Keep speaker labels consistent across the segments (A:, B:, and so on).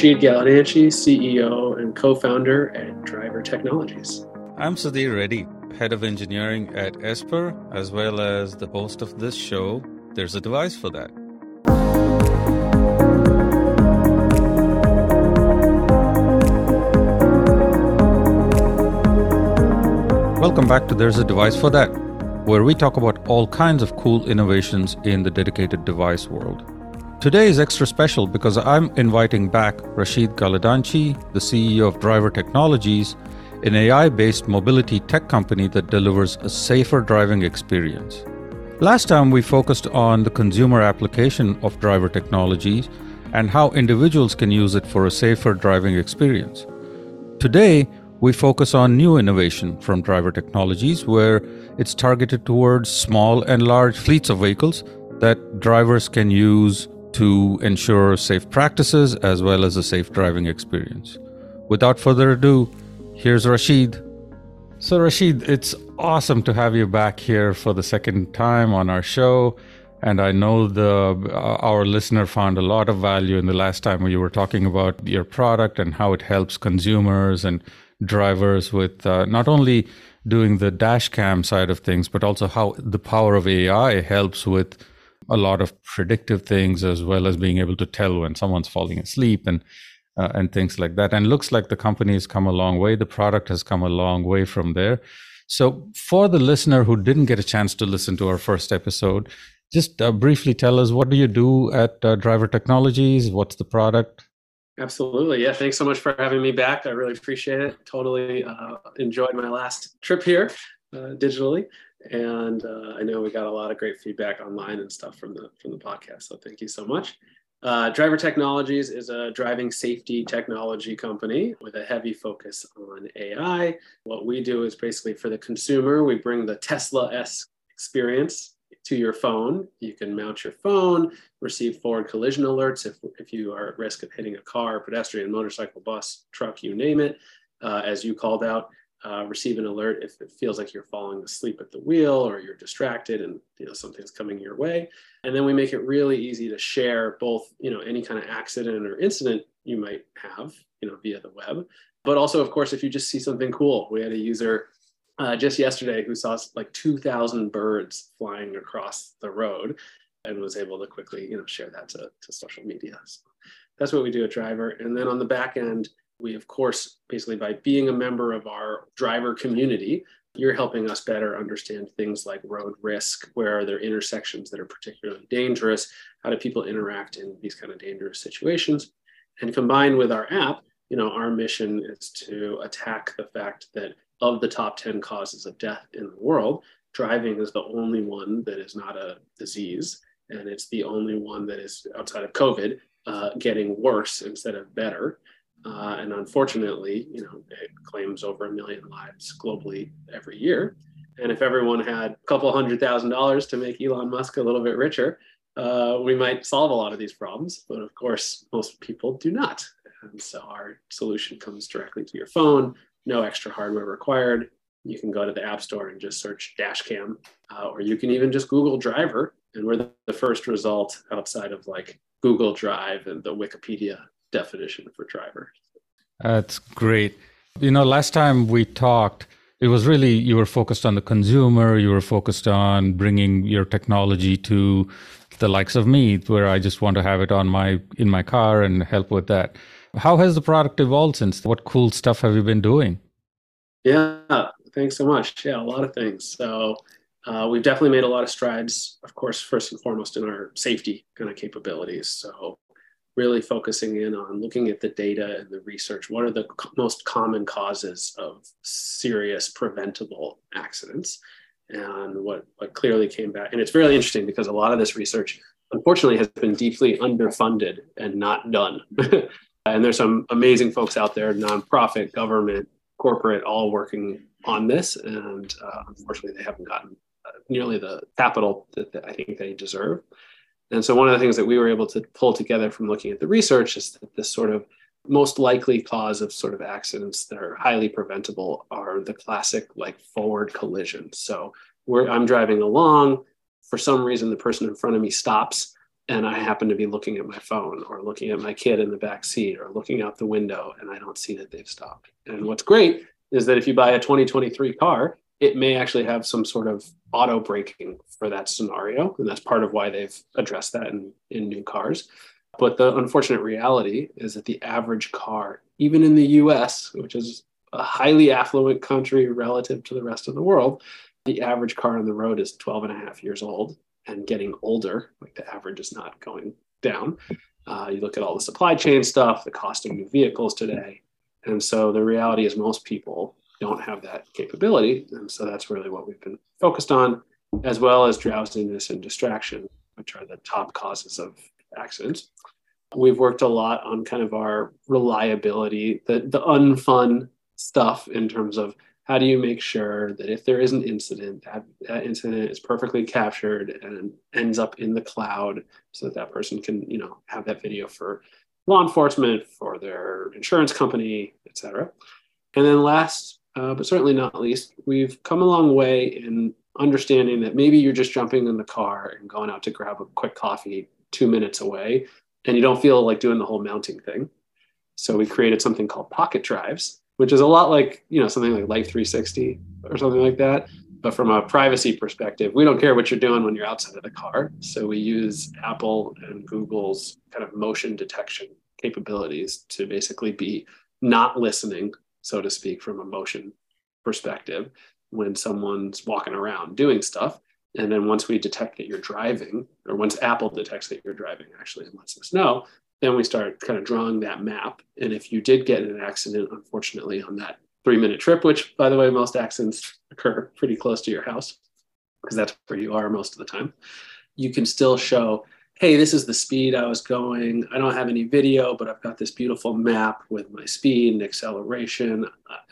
A: Rashid Galadanci, CEO and co founder at Driver Technologies.
B: I'm Sudhir Reddy, head of engineering at Esper, as well as the host of this show. There's a device for that. Welcome back to There's a Device for That, where we talk about all kinds of cool innovations in the dedicated device world. Today is extra special because I'm inviting back Rashid Galadanci, the CEO of Driver Technologies, an AI based mobility tech company that delivers a safer driving experience. Last time we focused on the consumer application of driver technologies and how individuals can use it for a safer driving experience. Today, we focus on new innovation from driver technologies where it's targeted towards small and large fleets of vehicles that drivers can use to ensure safe practices as well as a safe driving experience. Without further ado, here's Rashid. So, Rashid, it's awesome to have you back here for the second time on our show. And I know the uh, our listener found a lot of value in the last time when you were talking about your product and how it helps consumers and drivers with uh, not only doing the dash cam side of things, but also how the power of AI helps with a lot of predictive things as well as being able to tell when someone's falling asleep and uh, and things like that. And looks like the company has come a long way. The product has come a long way from there. So, for the listener who didn't get a chance to listen to our first episode, just uh, briefly tell us what do you do at uh, Driver Technologies? What's the product?
A: Absolutely. Yeah. Thanks so much for having me back. I really appreciate it. Totally uh, enjoyed my last trip here uh, digitally and uh, I know we got a lot of great feedback online and stuff from the from the podcast. So thank you so much. Uh, Driver Technologies is a driving safety technology company with a heavy focus on AI. What we do is basically for the consumer, we bring the Tesla S experience to your phone. You can mount your phone, receive forward collision alerts if, if you are at risk of hitting a car, pedestrian, motorcycle, bus, truck, you name it, uh, as you called out uh, receive an alert if it feels like you're falling asleep at the wheel or you're distracted and you know something's coming your way. And then we make it really easy to share both you know any kind of accident or incident you might have you know via the web. But also of course if you just see something cool we had a user uh, just yesterday who saw like 2000 birds flying across the road and was able to quickly you know share that to, to social media. So that's what we do at driver. And then on the back end we, of course, basically by being a member of our driver community, you're helping us better understand things like road risk, where are there intersections that are particularly dangerous, how do people interact in these kind of dangerous situations. And combined with our app, you know, our mission is to attack the fact that of the top 10 causes of death in the world, driving is the only one that is not a disease. And it's the only one that is outside of COVID uh, getting worse instead of better. Uh, and unfortunately, you know, it claims over a million lives globally every year. And if everyone had a couple hundred thousand dollars to make Elon Musk a little bit richer, uh, we might solve a lot of these problems. But of course, most people do not. And so our solution comes directly to your phone, no extra hardware required. You can go to the App Store and just search Dashcam, uh, or you can even just Google driver. And we're the, the first result outside of like Google Drive and the Wikipedia definition for driver.
B: That's great. You know, last time we talked, it was really you were focused on the consumer, you were focused on bringing your technology to the likes of me where I just want to have it on my in my car and help with that. How has the product evolved since? What cool stuff have you been doing?
A: Yeah, thanks so much. Yeah, a lot of things. So uh, we've definitely made a lot of strides, of course, first and foremost in our safety kind of capabilities. So really focusing in on looking at the data and the research. What are the most common causes of serious preventable accidents? And what, what clearly came back, and it's really interesting because a lot of this research, unfortunately, has been deeply underfunded and not done. and there's some amazing folks out there, nonprofit, government, corporate, all working on this. And uh, unfortunately, they haven't gotten uh, nearly the capital that, that I think they deserve. And so one of the things that we were able to pull together from looking at the research is that this sort of most likely cause of sort of accidents that are highly preventable are the classic like forward collisions. So I'm driving along, for some reason the person in front of me stops and I happen to be looking at my phone or looking at my kid in the back seat or looking out the window and I don't see that they've stopped. And what's great is that if you buy a 2023 car, it may actually have some sort of auto braking for that scenario. And that's part of why they've addressed that in, in new cars. But the unfortunate reality is that the average car, even in the US, which is a highly affluent country relative to the rest of the world, the average car on the road is 12 and a half years old and getting older. Like the average is not going down. Uh, you look at all the supply chain stuff, the cost of new vehicles today. And so the reality is most people don't have that capability. And so that's really what we've been focused on, as well as drowsiness and distraction, which are the top causes of accidents. We've worked a lot on kind of our reliability, the, the unfun stuff in terms of how do you make sure that if there is an incident, that, that incident is perfectly captured and ends up in the cloud so that that person can, you know, have that video for law enforcement, for their insurance company, et cetera. And then last, uh, but certainly not least, we've come a long way in understanding that maybe you're just jumping in the car and going out to grab a quick coffee two minutes away and you don't feel like doing the whole mounting thing. So we created something called pocket drives which is a lot like you know something like Life 360 or something like that. But from a privacy perspective, we don't care what you're doing when you're outside of the car. So we use Apple and Google's kind of motion detection capabilities to basically be not listening, so to speak, from a motion perspective when someone's walking around doing stuff. And then once we detect that you're driving, or once Apple detects that you're driving actually and lets us know, then we start kind of drawing that map. And if you did get in an accident, unfortunately, on that three minute trip, which by the way, most accidents occur pretty close to your house because that's where you are most of the time, you can still show, hey, this is the speed I was going. I don't have any video, but I've got this beautiful map with my speed and acceleration.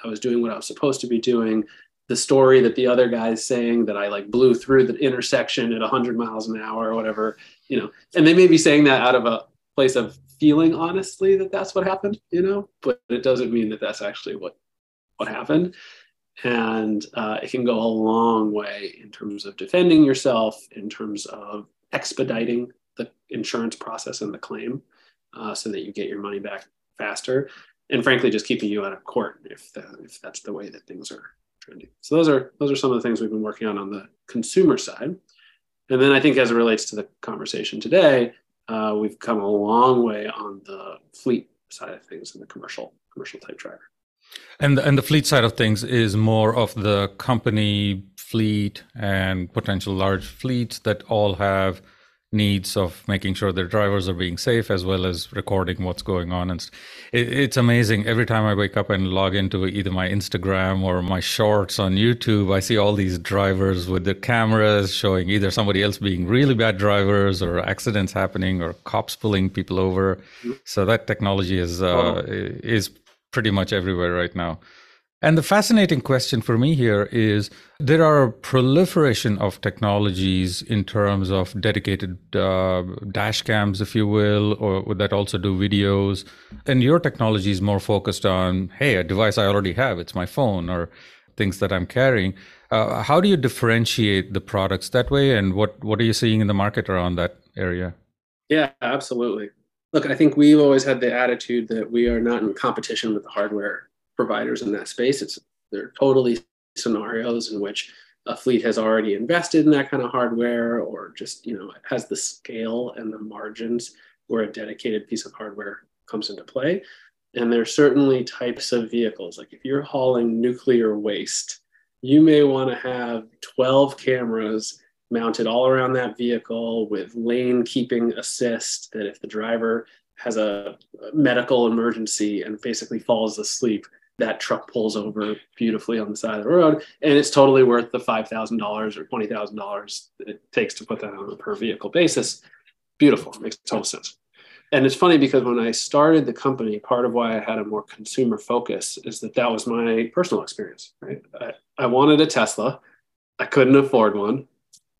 A: I was doing what I was supposed to be doing. The story that the other guy's saying that I like blew through the intersection at 100 miles an hour or whatever, you know, and they may be saying that out of a place of feeling honestly that that's what happened, you know, but it doesn't mean that that's actually what what happened. And uh, it can go a long way in terms of defending yourself, in terms of expediting the insurance process and the claim, uh, so that you get your money back faster, and frankly, just keeping you out of court if the, if that's the way that things are trending. So those are those are some of the things we've been working on on the consumer side. And then I think as it relates to the conversation today, uh, we've come a long way on the fleet side of things in the commercial commercial type driver.
B: And and the fleet side of things is more of the company fleet and potential large fleets that all have needs of making sure their drivers are being safe as well as recording what's going on. And it, it's amazing. Every time i wake up and log into either my instagram or my shorts on youtube i see all these drivers with their cameras showing either somebody else being really bad drivers or accidents happening or cops pulling people over. So that technology is uh, is pretty much everywhere right now and the fascinating question for me here is there are a proliferation of technologies in terms of dedicated uh, dash cams, if you will, or that also do videos. And your technology is more focused on, hey, a device I already have, it's my phone or things that I'm carrying. Uh, how do you differentiate the products that way? And what, what are you seeing in the market around that area?
A: Yeah, absolutely. Look, I think we've always had the attitude that we are not in competition with the hardware providers in that space. It's they're totally scenarios in which a fleet has already invested in that kind of hardware or just you know has the scale and the margins where a dedicated piece of hardware comes into play and there's certainly types of vehicles like if you're hauling nuclear waste you may want to have 12 cameras mounted all around that vehicle with lane keeping assist that if the driver has a medical emergency and basically falls asleep that truck pulls over beautifully on the side of the road and it's totally worth the $5000 or $20000 it takes to put that on a per vehicle basis. Beautiful makes total sense. And it's funny because when i started the company part of why i had a more consumer focus is that that was my personal experience right? I, I wanted a tesla. I couldn't afford one.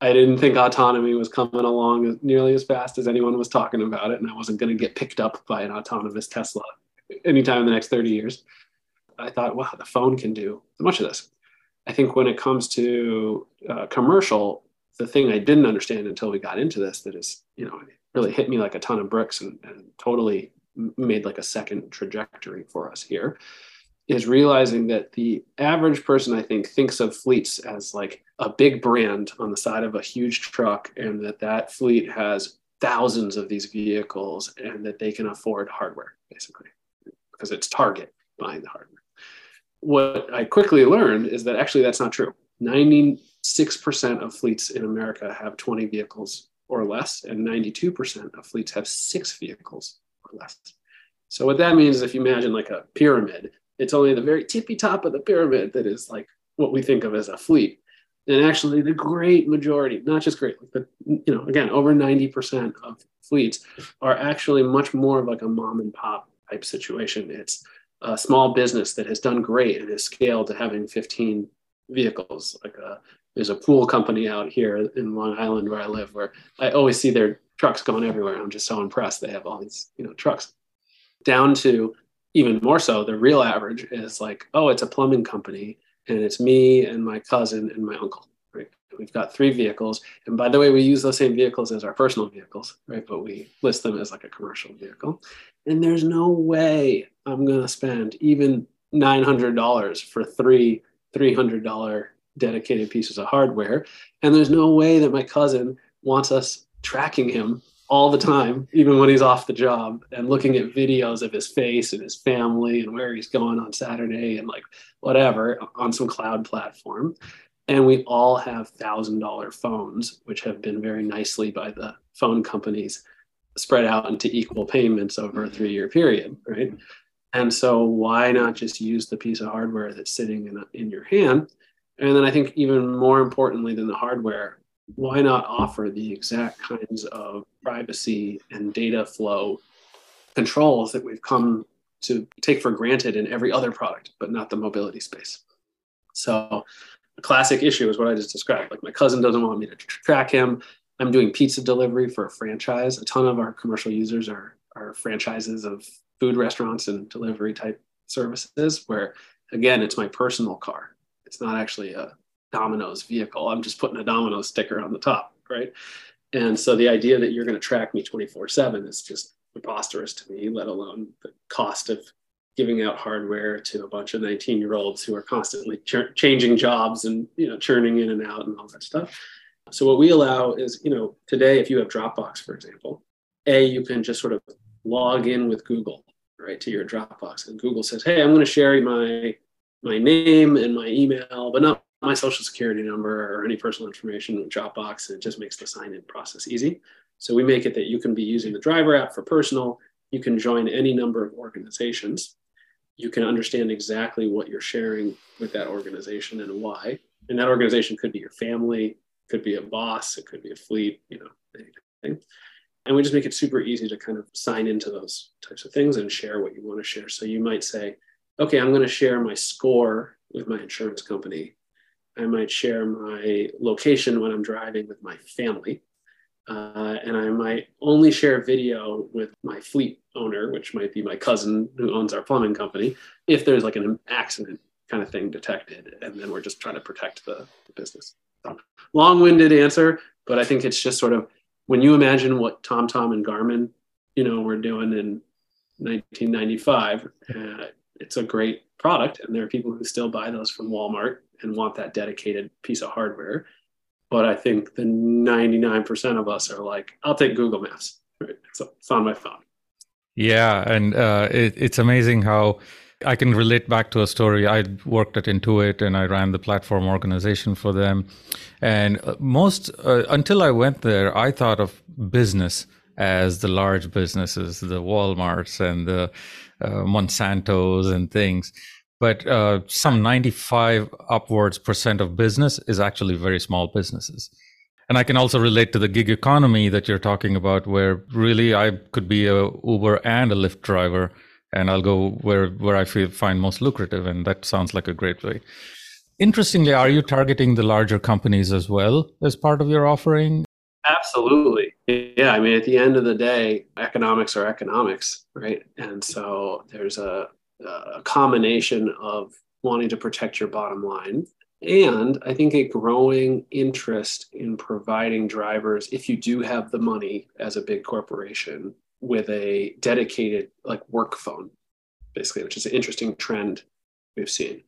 A: I didn't think autonomy was coming along nearly as fast as anyone was talking about it and i wasn't going to get picked up by an autonomous tesla anytime in the next 30 years I thought, wow, the phone can do much of this. I think when it comes to uh, commercial, the thing I didn't understand until we got into this that is, you know, really hit me like a ton of bricks and, and totally made like a second trajectory for us here is realizing that the average person i think thinks of fleets as like a big brand on the side of a huge truck and that that fleet has thousands of these vehicles and that they can afford hardware basically because it's target buying the hardware what i quickly learned is that actually that's not true. 96% of fleets in america have 20 vehicles or less and 92% of fleets have six vehicles or less. So what that means is if you imagine like a pyramid it's only the very tippy top of the pyramid that is like what we think of as a fleet. And actually the great majority not just great but you know again over 90% of fleets are actually much more of like a mom and pop type situation. It's a small business that has done great and has scaled to having 15 vehicles. Like a, uh, there's a pool company out here in long island where i live where i always see their trucks going everywhere. I'm just so impressed. They have all these you know trucks. Down to even more so the real average is like oh it's a plumbing company and it's me and my cousin and my uncle. We've got three vehicles, and by the way, we use those same vehicles as our personal vehicles, right? But we list them as like a commercial vehicle. And there's no way I'm going to spend even nine hundred dollars for three three hundred dollar dedicated pieces of hardware, and there's no way that my cousin wants us tracking him all the time, even when he's off the job, and looking at videos of his face and his family and where he's going on Saturday and like whatever on some cloud platform. And we all have thousand dollar phones, which have been very nicely by the phone companies spread out into equal payments over a mm-hmm. three year period, right? And so why not just use the piece of hardware that's sitting in, in your hand? And then I think even more importantly than the hardware, why not offer the exact kinds of privacy and data flow controls that we've come to take for granted in every other product, but not the mobility space? So, a classic issue is what I just described. Like, my cousin doesn't want me to track him. I'm doing pizza delivery for a franchise. A ton of our commercial users are, are franchises of food restaurants and delivery type services where, again, it's my personal car. It's not actually a Domino's vehicle. I'm just putting a Domino's sticker on the top, right? And so the idea that you're going to track me 24 7 is just preposterous to me, let alone the cost of giving out hardware to a bunch of 19 year olds who are constantly ch- changing jobs and you know churning in and out and all that stuff so what we allow is you know today if you have dropbox for example a you can just sort of log in with google right to your dropbox and google says hey i'm going to share my my name and my email but not my social security number or any personal information in Dropbox, and it just makes the sign in process easy. So we make it that you can be using the driver app for personal. You can join any number of organizations. You can understand exactly what you're sharing with that organization and why. And that organization could be your family, could be a boss, it could be a fleet, you know, anything. And we just make it super easy to kind of sign into those types of things and share what you want to share. So you might say, okay, I'm going to share my score with my insurance company I might share my location when I'm driving with my family. Uh, and I might only share video with my fleet owner, which might be my cousin who owns our plumbing company, if there's like an accident kind of thing detected. And then we're just trying to protect the, the business. So, Long winded answer, but I think it's just sort of when you imagine what TomTom and Garmin, you know, were doing in 1995, uh, it's a great product. And there are people who still buy those from Walmart and want that dedicated piece of hardware. But I think the 99% of us are like, I'll take Google Maps. Right? So it's on my phone.
B: Yeah. And uh, it, it's amazing how I can relate back to a story. I worked at Intuit and I ran the platform organization for them. And uh, most, uh, until I went there, I thought of business as the large businesses, the Walmarts and the uh, Monsantos and things but uh, some 95 upwards percent of business is actually very small businesses. And i can also relate to the gig economy that you're talking about where really i could be a uber and a lyft driver and i'll go where where i feel find most lucrative and that sounds like a great way. Interestingly are you targeting the larger companies as well as part of your offering?
A: Absolutely. Yeah i mean at the end of the day economics are economics right? And so there's a Uh, a combination of wanting to protect your bottom line and I think a growing interest in providing drivers, if you do have the money as a big corporation, with a dedicated like work phone, basically, which is an interesting trend we've seen.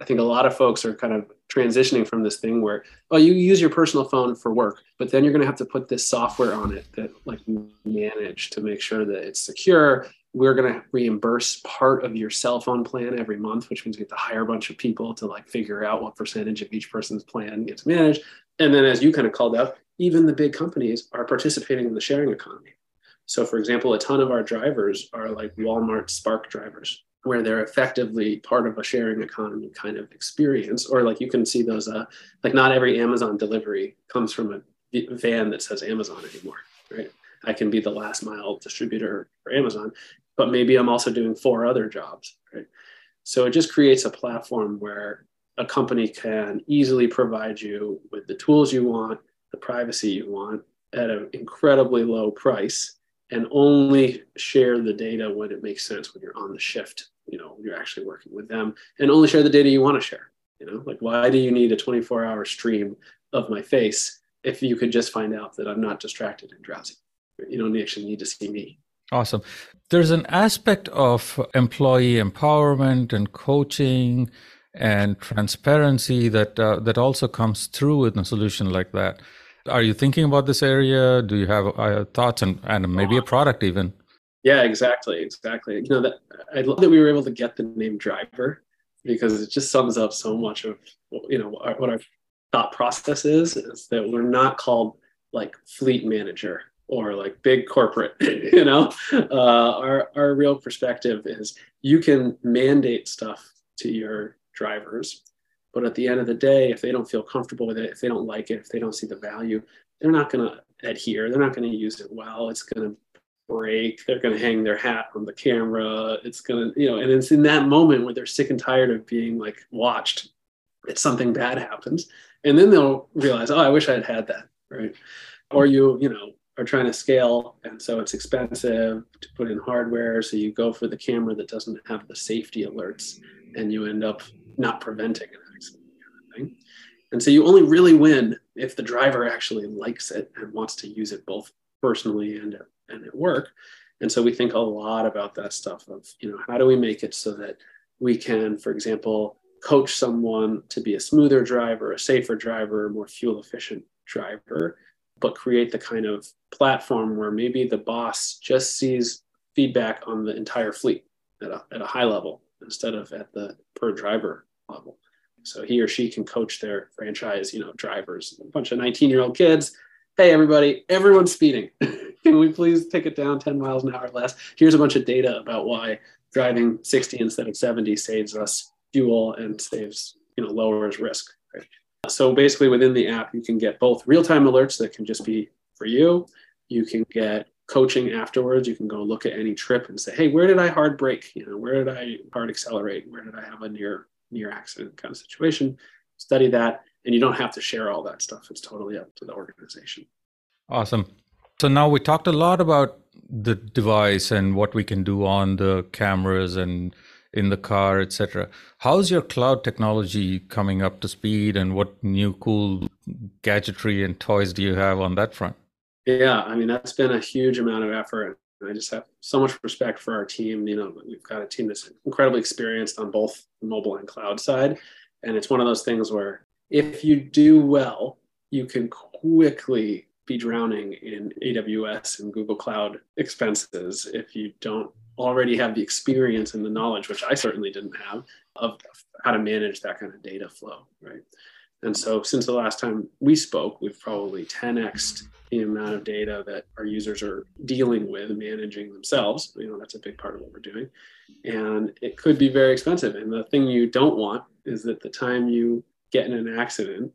A: I think a lot of folks are kind of transitioning from this thing where, oh, you use your personal phone for work, but then you're going to have to put this software on it that like manage to make sure that it's secure. We're going to reimburse part of your cell phone plan every month, which means we have to hire a bunch of people to like figure out what percentage of each person's plan gets managed. And then, as you kind of called out, even the big companies are participating in the sharing economy. So, for example, a ton of our drivers are like Walmart Spark drivers where they're effectively part of a sharing economy kind of experience or like you can see those uh, like not every amazon delivery comes from a van that says amazon anymore right i can be the last mile distributor for amazon but maybe i'm also doing four other jobs right? So it just creates a platform where a company can easily provide you with the tools you want the privacy you want at an incredibly low price and only share the data when it makes sense when you're on the shift you know you're actually working with them and only share the data you want to share you know? Like why do you need a 24 hour stream of my face if you could just find out that i'm not distracted and drowsy? You don't actually need to see me
B: awesome there's an aspect of employee empowerment and coaching and transparency that uh, that also comes through in a solution like that are you thinking about this area? Do you have uh, thoughts and, and maybe a product even?
A: Yeah, exactly, exactly. You know that I love that we were able to get the name driver because it just sums up so much of you know what our thought process is. Is that we're not called like fleet manager or like big corporate. you know, uh, our our real perspective is you can mandate stuff to your drivers but at the end of the day, if they don't feel comfortable with it, if they don't like it, if they don't see the value, they're not going to adhere. They're not going to use it well. It's going to break. They're going to hang their hat on the camera. It's going to, you know, and it's in that moment where they're sick and tired of being like watched that something bad happens. And then they'll realize, oh, I wish I had had that. Right. Or you, you know, are trying to scale and so it's expensive to put in hardware so you go for the camera that doesn't have the safety alerts and you end up not preventing an thing. And so you only really win if the driver actually likes it and wants to use it both personally and and at work. And so we think a lot about that stuff of, you know, how do we make it so that we can, for example, coach someone to be a smoother driver, a safer driver, a more fuel efficient driver, but create the kind of platform where maybe the boss just sees feedback on the entire fleet at a, at a high level instead of at the per driver level. So he or she can coach their franchise, you know, drivers, a bunch of 19 year old kids. Hey, everybody, everyone's speeding. can we please take it down 10 miles an hour less? Here's a bunch of data about why driving 60 instead of 70 saves us fuel and saves, you know, lowers risk. So basically within the app, you can get both real-time alerts that can just be for you. You can get coaching afterwards. You can go look at any trip and say, hey, where did I hard break? You know, where did I hard accelerate? Where did I have a near near accident kind of situation, study that, and you don't have to share all that stuff. It's totally up to the organization.
B: Awesome. So now we talked a lot about the device and what we can do on the cameras and in the car, etc. How's your cloud technology coming up to speed, and what new cool gadgetry and toys do you have on that front?
A: Yeah, I mean that's been a huge amount of effort I just have so much respect for our team. You know, we've got a team that's incredibly experienced on both mobile and cloud side. And it's one of those things where if you do well, you can quickly be drowning in AWS and Google Cloud expenses if you don't already have the experience and the knowledge, which I certainly didn't have, of how to manage that kind of data flow, right? And so since the last time we spoke, we've probably 10x the amount of data that our users are dealing with managing themselves. You know, that's a big part of what we're doing. And it could be very expensive. And the thing you don't want is that the time you get in an accident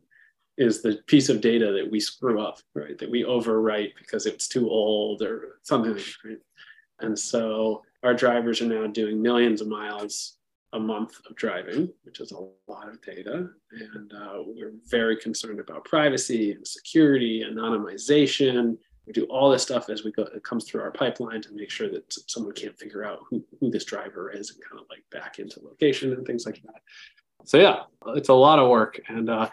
A: is the piece of data that we screw up, right? That we overwrite because it's too old or something, right? And so our drivers are now doing millions of miles a month of driving, which is a lot of data. And uh, we're very concerned about privacy and security, anonymization. We do all this stuff as we go, it comes through our pipeline to make sure that someone can't figure out who, who this driver is and kind of like back into location and things like that. so yeah, it's a lot of work, and uh,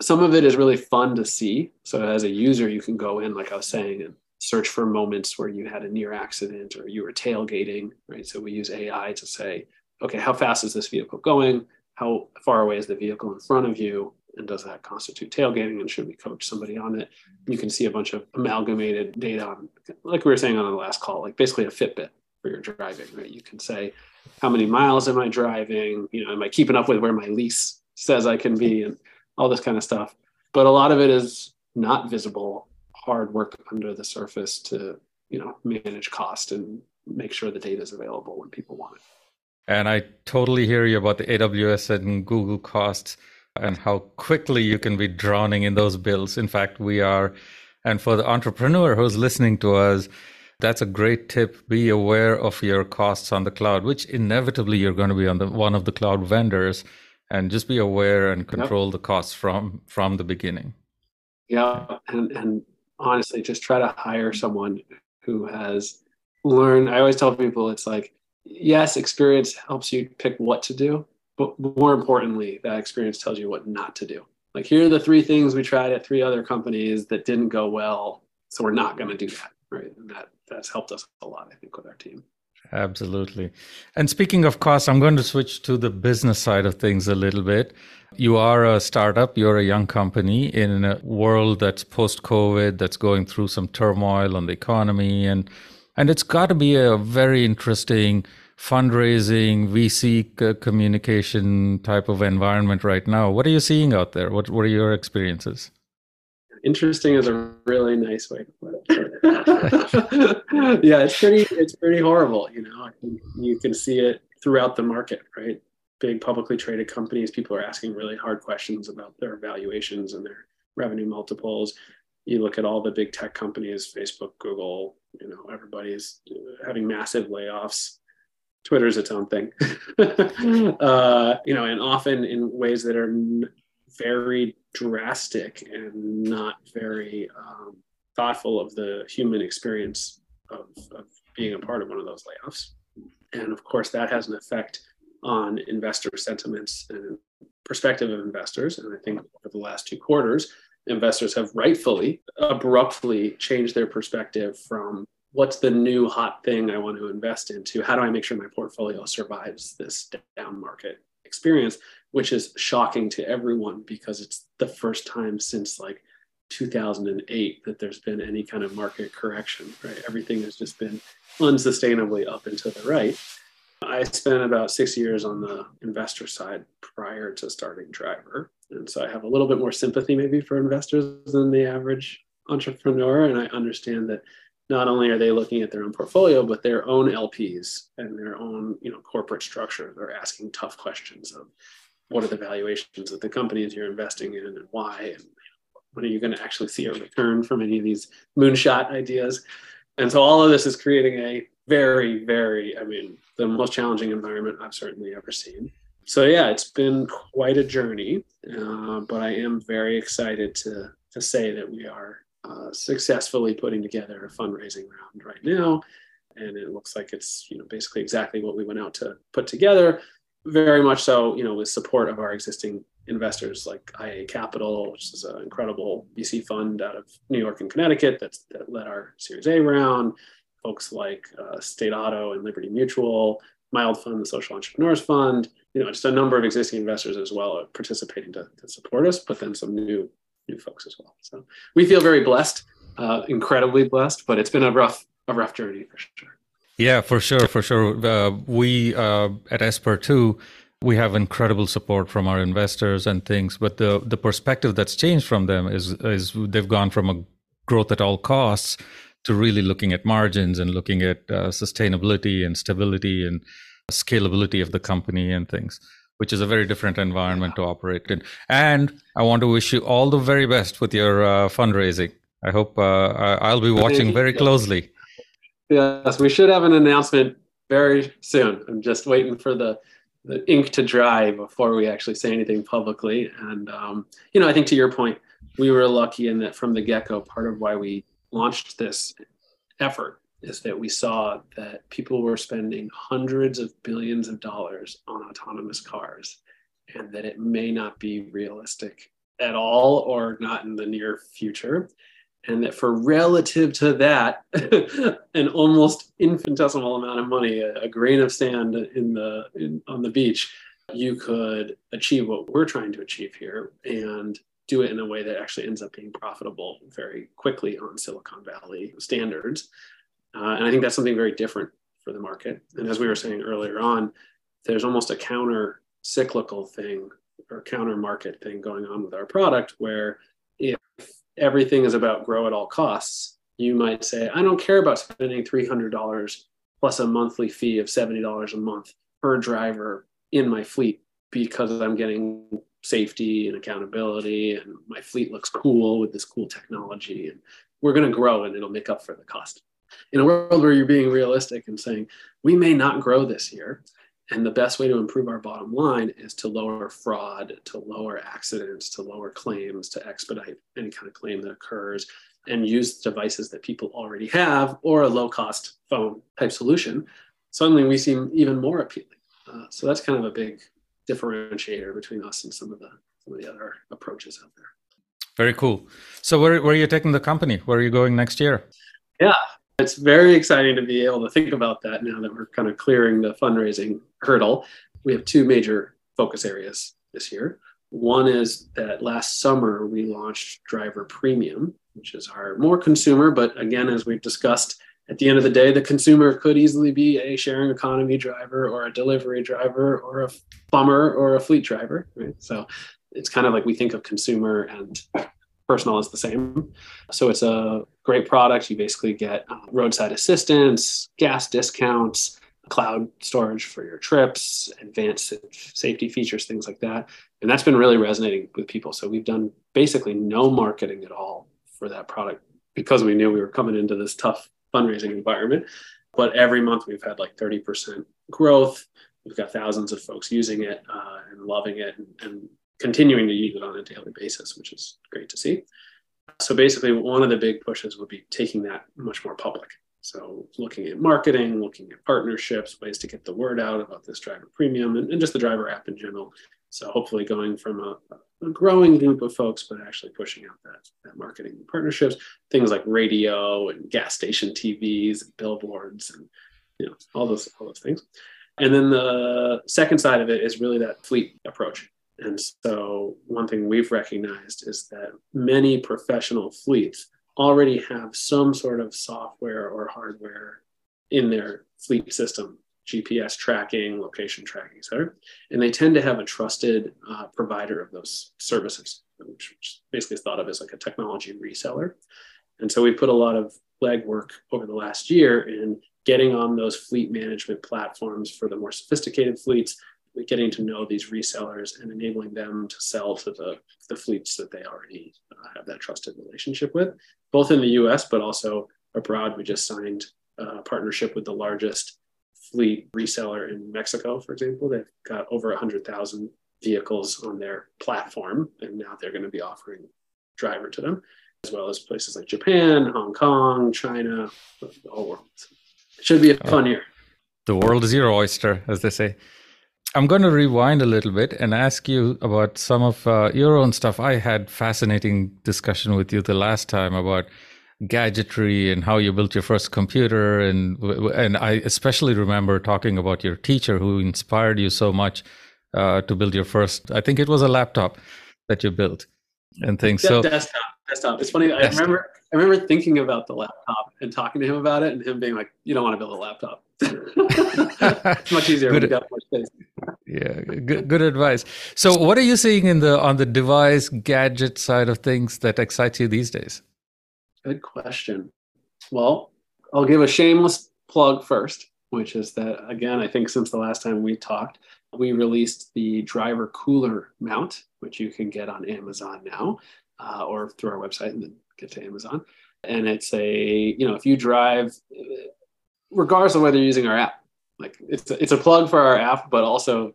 A: some of it is really fun to see. So as a user, you can go in, like I was saying, and search for moments where you had a near accident or you were tailgating, right? So we use AI to say, okay, how fast is this vehicle going? How far away is the vehicle in front of you? And does that constitute tailgating? And should we coach somebody on it? You can see a bunch of amalgamated data on, like we were saying on the last call, like basically a Fitbit for your driving, right? You can say, how many miles am I driving? You know, am I keeping up with where my lease says I can be and all this kind of stuff. But a lot of it is not visible, hard work under the surface to, you know, manage cost and make sure the data is available when people want it.
B: And I totally hear you about the AWS and Google costs and how quickly you can be drowning in those bills. In fact, we are, and for the entrepreneur who's listening to us, that's a great tip. Be aware of your costs on the cloud, which inevitably you're going to be on the one of the cloud vendors, and just be aware and control yep. the costs from from the beginning.
A: Yeah, and and honestly, just try to hire someone who has learned. I always tell people it's like, yes, experience helps you pick what to do, but more importantly, that experience tells you what not to do. Like here are the three things we tried at three other companies that didn't go well, so we're not going to do that, right? And that that's helped us a lot, I think, with our team.
B: Absolutely. And speaking of costs, I'm going to switch to the business side of things a little bit. You are a startup, you're a young company in a world that's post COVID, that's going through some turmoil on the economy. And, and it's got to be a very interesting fundraising, VC communication type of environment right now. What are you seeing out there? What, what are your experiences?
A: Interesting is a really nice way to put it. yeah, it's pretty it's pretty horrible. You know, you can see it throughout the market, right? Big publicly traded companies, people are asking really hard questions about their valuations and their revenue multiples. You look at all the big tech companies, Facebook, Google, you know, everybody's having massive layoffs. Twitter's its own thing, uh, you know, and often in ways that are very drastic and not very um, thoughtful of the human experience of, of being a part of one of those layoffs. And of course, that has an effect on investor sentiments and perspective of investors. And I think over the last two quarters, investors have rightfully, abruptly changed their perspective from what's the new hot thing I want to invest into? How do I make sure my portfolio survives this down market experience? Which is shocking to everyone because it's the first time since like 2008 that there's been any kind of market correction, right? Everything has just been unsustainably up and to the right. I spent about six years on the investor side prior to starting Driver. And so I have a little bit more sympathy maybe for investors than the average entrepreneur. And I understand that not only are they looking at their own portfolio, but their own LPs and their own, you know, corporate structure. They're asking tough questions of what are the valuations of the companies you're investing in and why and when are you going to actually see a return from any of these moonshot ideas? And so all of this is creating a very very i mean the most challenging environment i've certainly ever seen. So yeah it's been quite a journey uh, but i am very excited to to say that we are uh, successfully putting together a fundraising round right now. And it looks like it's you know basically exactly what we went out to put together very much so, you know, with support of our existing investors like IA Capital, which is an incredible VC fund out of New York and Connecticut that's, that led our Series A round. Folks like uh, State Auto and Liberty Mutual, Mild Fund, the Social Entrepreneurs Fund, you know, just a number of existing investors as well are participating to, to support us, but then some new new folks as well. So we feel very blessed, uh, incredibly blessed, but it's been a rough a rough journey for sure.
B: Yeah, for sure, for sure. Uh, we uh, at Esper too, we have incredible support from our investors and things, but the the perspective that's changed from them is is they've gone from a growth at all costs to really looking at margins and looking at uh, sustainability and stability and scalability of the company and things which is a very different environment to operate in. And i want to wish you all the very best with your uh, fundraising. I hope uh, i'll be watching very closely
A: Yes, we should have an announcement very soon. I'm just waiting for the the ink to dry before we actually say anything publicly. And um, you know, I think to your point, we were lucky in that from the get-go, part of why we launched this effort is that we saw that people were spending hundreds of billions of dollars on autonomous cars and that it may not be realistic at all or not in the near future. And that for relative to that, an almost infinitesimal amount of money, a, a grain of sand in the in, on the beach, you could achieve what we're trying to achieve here and do it in a way that actually ends up being profitable very quickly on Silicon Valley standards. Uh, and I think that's something very different for the market. And as we were saying earlier on, there's almost a counter cyclical thing or counter market thing going on with our product where everything is about grow at all costs, you might say, I don't care about spending $300 plus a monthly fee of $70 a month per driver in my fleet because I'm getting safety and accountability and my fleet looks cool with this cool technology and we're going to grow and it'll make up for the cost. In a world where you're being realistic and saying we may not grow this year and the best way to improve our bottom line is to lower fraud to lower accidents to lower claims to expedite any kind of claim that occurs and use devices that people already have or a low cost phone type solution suddenly we seem even more appealing uh, so that's kind of a big differentiator between us and some of the some of the other approaches out there.
B: Very cool. So where where are you taking the company? Where are you going next year?
A: Yeah, it's very exciting to be able to think about that now that we're kind of clearing the fundraising hurdle. We have two major focus areas this year. One is that last summer we launched Driver Premium, which is our more consumer, but again, as we've discussed, at the end of the day, the consumer could easily be a sharing economy driver or a delivery driver or a plumber or a fleet driver. Right? So it's kind of like we think of consumer and personal is the same. So it's a great product. You basically get uh, roadside assistance, gas discounts, cloud storage for your trips, advanced safety features, things like that. And that's been really resonating with people. So we've done basically no marketing at all for that product because we knew we were coming into this tough fundraising environment. But every month we've had like 30% growth. We've got thousands of folks using it uh, and loving it and, and continuing to use it on a daily basis, which is great to see. So basically, one of the big pushes would be taking that much more public. So looking at marketing, looking at partnerships, ways to get the word out about this driver premium and, and just the driver app in general. So hopefully going from a, a, growing group of folks, but actually pushing out that, that marketing partnerships, things like radio and gas station TVs, and billboards, and you know all those all those things. And then the second side of it is really that fleet approach. And so one thing we've recognized is that many professional fleets already have some sort of software or hardware in their fleet system GPS tracking, location tracking, et cetera. And they tend to have a trusted uh, provider of those services, which, which basically is thought of as like a technology reseller. And so we put a lot of legwork over the last year in getting on those fleet management platforms for the more sophisticated fleets, getting to know these resellers and enabling them to sell to the, the fleets that they already uh, have that trusted relationship with, both in the US, but also abroad. We just signed a partnership with the largest fleet reseller in Mexico, for example. They've got over 100,000 vehicles on their platform, and now they're going to be offering driver to them, as well as places like Japan, Hong Kong, China, the whole world. It should be a oh. fun year.
B: The world is your oyster, as they say. I'm going to rewind a little bit and ask you about some of uh, your own stuff. I had fascinating discussion with you the last time about gadgetry and how you built your first computer and and I especially remember talking about your teacher who inspired you so much uh, to build your first I think it was a laptop that you built and things. So
A: desktop desktop. It's funny desktop. I remember I remember thinking about the laptop and talking to him about it and him being like you don't want to build a laptop. It's much easier good, more space.
B: Yeah good, good advice. So what are you seeing in the on the device gadget side of things that excites you these days?
A: Good question. Well, I'll give a shameless plug first, which is that, again, I think since the last time we talked, we released the driver cooler mount, which you can get on Amazon now uh, or through our website and then get to Amazon. And it's a, you know, if you drive, regardless of whether you're using our app, like it's a, it's a plug for our app, but also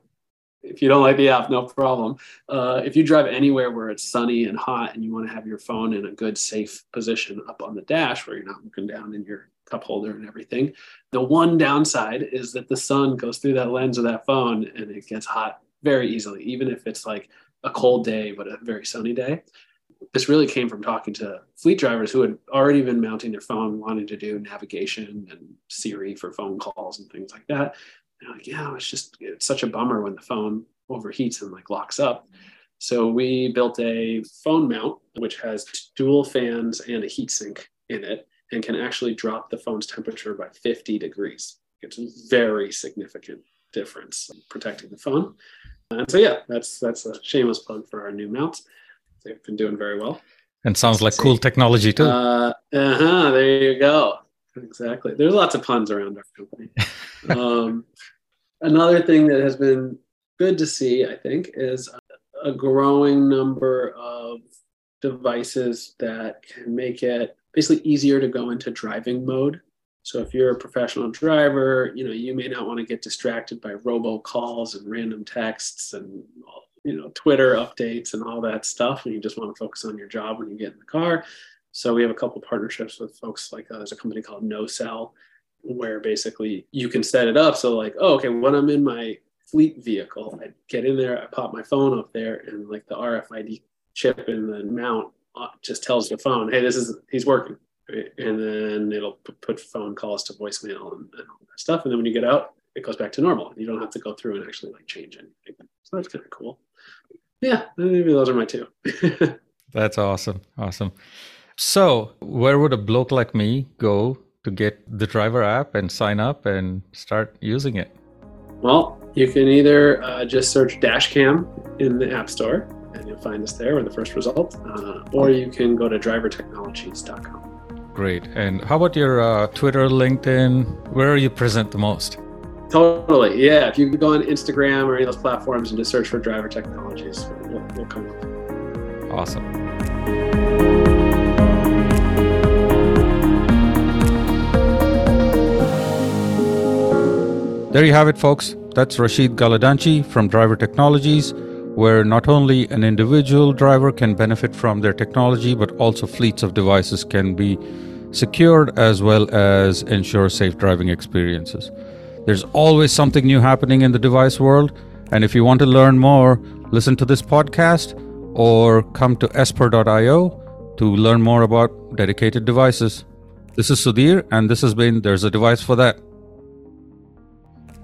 A: if you don't like the app, no problem. Uh, if you drive anywhere where it's sunny and hot and you want to have your phone in a good, safe position up on the dash where you're not looking down in your cup holder and everything, the one downside is that the sun goes through that lens of that phone and it gets hot very easily, even if it's like a cold day, but a very sunny day. This really came from talking to fleet drivers who had already been mounting their phone, wanting to do navigation and Siri for phone calls and things like that. And like, yeah, it's just it's such a bummer when the phone overheats and like locks up. So we built a phone mount which has dual fans and a heatsink in it and can actually drop the phone's temperature by 50 degrees. It's a very significant difference protecting the phone. And so yeah, that's that's a shameless plug for our new mounts. They've been doing very well.
B: And sounds like cool technology too.
A: Uh huh. There you go. Exactly. There's lots of puns around our company. um, another thing that has been good to see, I think, is a growing number of devices that can make it basically easier to go into driving mode. So if you're a professional driver, you know, you may not want to get distracted by robocalls and random texts and you know, Twitter updates and all that stuff, and you just want to focus on your job when you get in the car. So we have a couple partnerships with folks like uh, there's a company called NoCell, where basically you can set it up so like, oh, okay, when I'm in my fleet vehicle, I get in there, I pop my phone up there, and like the RFID chip in the mount just tells the phone, hey, this is he's working, and then it'll put phone calls to voicemail and, and all that stuff. And then when you get out, it goes back to normal. You don't have to go through and actually like change anything. So that's kind of cool. Yeah, maybe those are my two.
B: that's awesome. Awesome. So, where would a bloke like me go to get the driver app and sign up and start using it?
A: Well, you can either uh, just search Dashcam in the App Store and you'll find us there with the first result, uh, or you can go to drivertechnologies.com.
B: Great. And how about your uh, Twitter, LinkedIn? Where are you present the most?
A: Totally. Yeah. If you go on Instagram or any of those platforms and just search for driver technologies, we'll, we'll come up.
B: Awesome. There you have it, folks. That's Rashid Galadanci from Driver Technologies, where not only an individual driver can benefit from their technology, but also fleets of devices can be secured as well as ensure safe driving experiences. There's always something new happening in the device world, and if you want to learn more, listen to this podcast or come to esper.io to learn more about dedicated devices. This is Sudhir, and this has been There's a Device for That.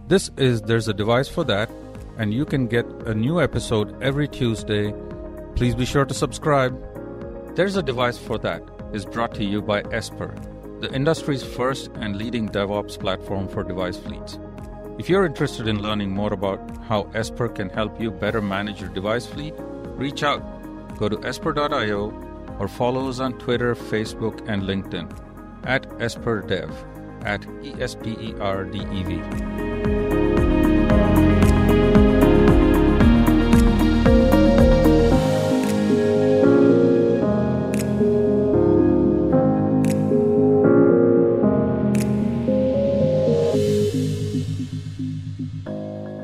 B: This is There's a Device for That, and you can get a new episode every Tuesday. Please be sure to subscribe. There's a Device for That is brought to you by Esper, the industry's first and leading DevOps platform for device fleets. If you're interested in learning more about how Esper can help you better manage your device fleet, reach out. Go to esper.io or follow us on Twitter, Facebook, and LinkedIn at esperdev at E S P E R D E V.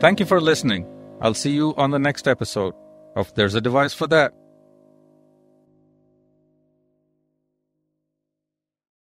B: Thank you for listening. I'll see you on the next episode of There's a Device for That.